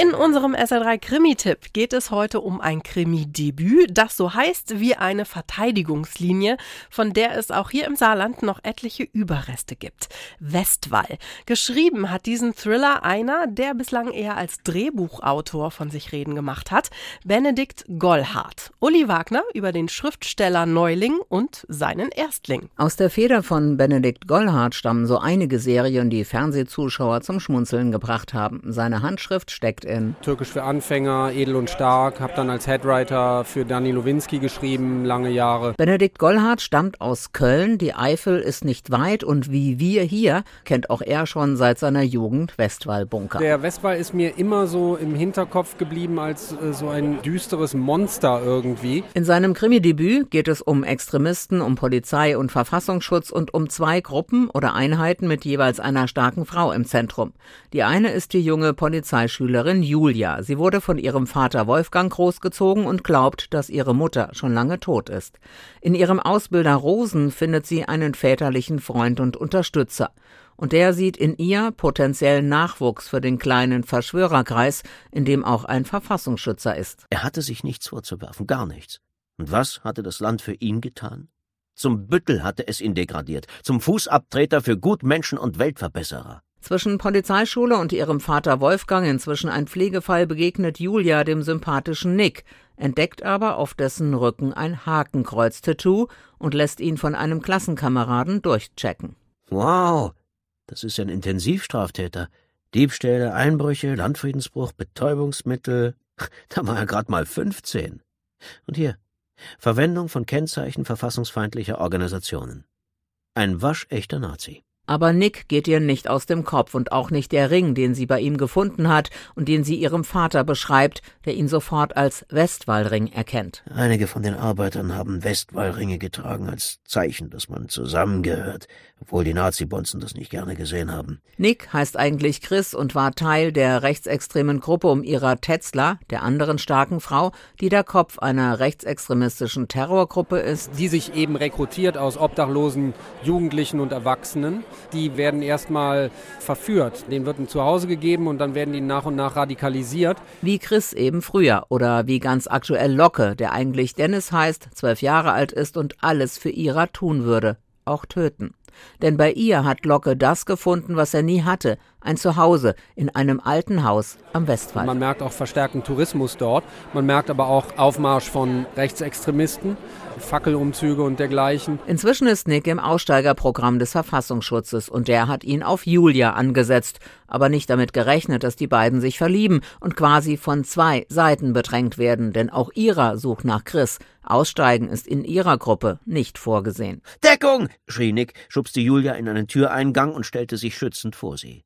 In unserem SR3 Krimi-Tipp geht es heute um ein Krimi-Debüt, das so heißt wie eine Verteidigungslinie, von der es auch hier im Saarland noch etliche Überreste gibt. Westwall. Geschrieben hat diesen Thriller einer, der bislang eher als Drehbuchautor von sich reden gemacht hat, Benedikt Gollhardt. Uli Wagner über den Schriftsteller Neuling und seinen Erstling. Aus der Feder von Benedikt Gollhardt stammen so einige Serien, die Fernsehzuschauer zum Schmunzeln gebracht haben. Seine Handschrift steckt in. Türkisch für Anfänger, edel und stark, habe dann als Headwriter für Dani Lowinski geschrieben, lange Jahre. Benedikt Gollhardt stammt aus Köln, die Eifel ist nicht weit und wie wir hier kennt auch er schon seit seiner Jugend Westwall-Bunker. Der Westwall ist mir immer so im Hinterkopf geblieben als äh, so ein düsteres Monster irgendwie. In seinem Krimi-Debüt geht es um Extremisten, um Polizei und Verfassungsschutz und um zwei Gruppen oder Einheiten mit jeweils einer starken Frau im Zentrum. Die eine ist die junge Polizeischülerin Schülerin Julia. Sie wurde von ihrem Vater Wolfgang großgezogen und glaubt, dass ihre Mutter schon lange tot ist. In ihrem Ausbilder Rosen findet sie einen väterlichen Freund und Unterstützer. Und der sieht in ihr potenziellen Nachwuchs für den kleinen Verschwörerkreis, in dem auch ein Verfassungsschützer ist. Er hatte sich nichts vorzuwerfen, gar nichts. Und was hatte das Land für ihn getan? Zum Büttel hatte es ihn degradiert, zum Fußabtreter für Gutmenschen und Weltverbesserer. Zwischen Polizeischule und ihrem Vater Wolfgang, inzwischen ein Pflegefall, begegnet Julia dem sympathischen Nick, entdeckt aber auf dessen Rücken ein Hakenkreuz-Tattoo und lässt ihn von einem Klassenkameraden durchchecken. Wow, das ist ein Intensivstraftäter. Diebstähle, Einbrüche, Landfriedensbruch, Betäubungsmittel. Da war er gerade mal 15. Und hier, Verwendung von Kennzeichen verfassungsfeindlicher Organisationen. Ein waschechter Nazi. Aber Nick geht ihr nicht aus dem Kopf und auch nicht der Ring, den sie bei ihm gefunden hat und den sie ihrem Vater beschreibt, der ihn sofort als Westwallring erkennt. Einige von den Arbeitern haben Westwallringe getragen als Zeichen, dass man zusammengehört, obwohl die Nazi-Bonzen das nicht gerne gesehen haben. Nick heißt eigentlich Chris und war Teil der rechtsextremen Gruppe um ihrer Tetzler, der anderen starken Frau, die der Kopf einer rechtsextremistischen Terrorgruppe ist. Die sich eben rekrutiert aus obdachlosen Jugendlichen und Erwachsenen die werden erstmal verführt. Denen wird ein Zuhause gegeben und dann werden die nach und nach radikalisiert. Wie Chris eben früher oder wie ganz aktuell Locke, der eigentlich Dennis heißt, zwölf Jahre alt ist und alles für Ira tun würde, auch töten. Denn bei ihr hat Locke das gefunden, was er nie hatte, ein Zuhause in einem alten Haus am Westwall. Man merkt auch verstärkten Tourismus dort, man merkt aber auch Aufmarsch von Rechtsextremisten. Fackelumzüge und dergleichen. Inzwischen ist Nick im Aussteigerprogramm des Verfassungsschutzes und der hat ihn auf Julia angesetzt, aber nicht damit gerechnet, dass die beiden sich verlieben und quasi von zwei Seiten bedrängt werden, denn auch ihrer sucht nach Chris. Aussteigen ist in ihrer Gruppe nicht vorgesehen. Deckung! schrie Nick, schubste Julia in einen Türeingang und stellte sich schützend vor sie.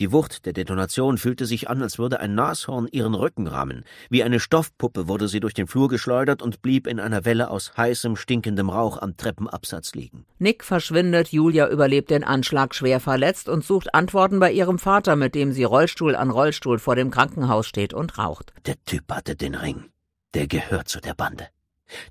Die Wucht der Detonation fühlte sich an, als würde ein Nashorn ihren Rücken rammen. Wie eine Stoffpuppe wurde sie durch den Flur geschleudert und blieb in einer Welle aus heißem, stinkendem Rauch am Treppenabsatz liegen. Nick verschwindet, Julia überlebt den Anschlag schwer verletzt und sucht Antworten bei ihrem Vater, mit dem sie Rollstuhl an Rollstuhl vor dem Krankenhaus steht und raucht. Der Typ hatte den Ring. Der gehört zu der Bande.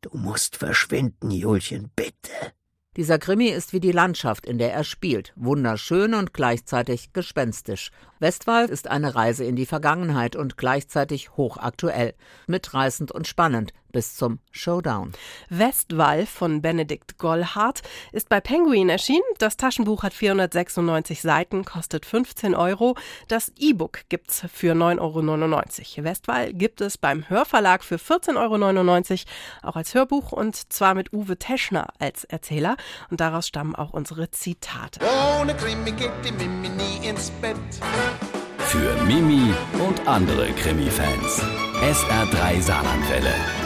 Du musst verschwinden, Julchen, bitte. Dieser Krimi ist wie die Landschaft, in der er spielt, wunderschön und gleichzeitig gespenstisch. Westwald ist eine Reise in die Vergangenheit und gleichzeitig hochaktuell, mitreißend und spannend bis zum Showdown. Westwall von Benedikt Gollhardt ist bei Penguin erschienen. Das Taschenbuch hat 496 Seiten, kostet 15 Euro. Das E-Book gibt's für 9,99 Euro. Westwall gibt es beim Hörverlag für 14,99 Euro, auch als Hörbuch und zwar mit Uwe Teschner als Erzähler. Und daraus stammen auch unsere Zitate. Ohne Krimi geht die Mimi nie ins Bett. Für Mimi und andere Krimi-Fans. SR3 Saarlandwelle.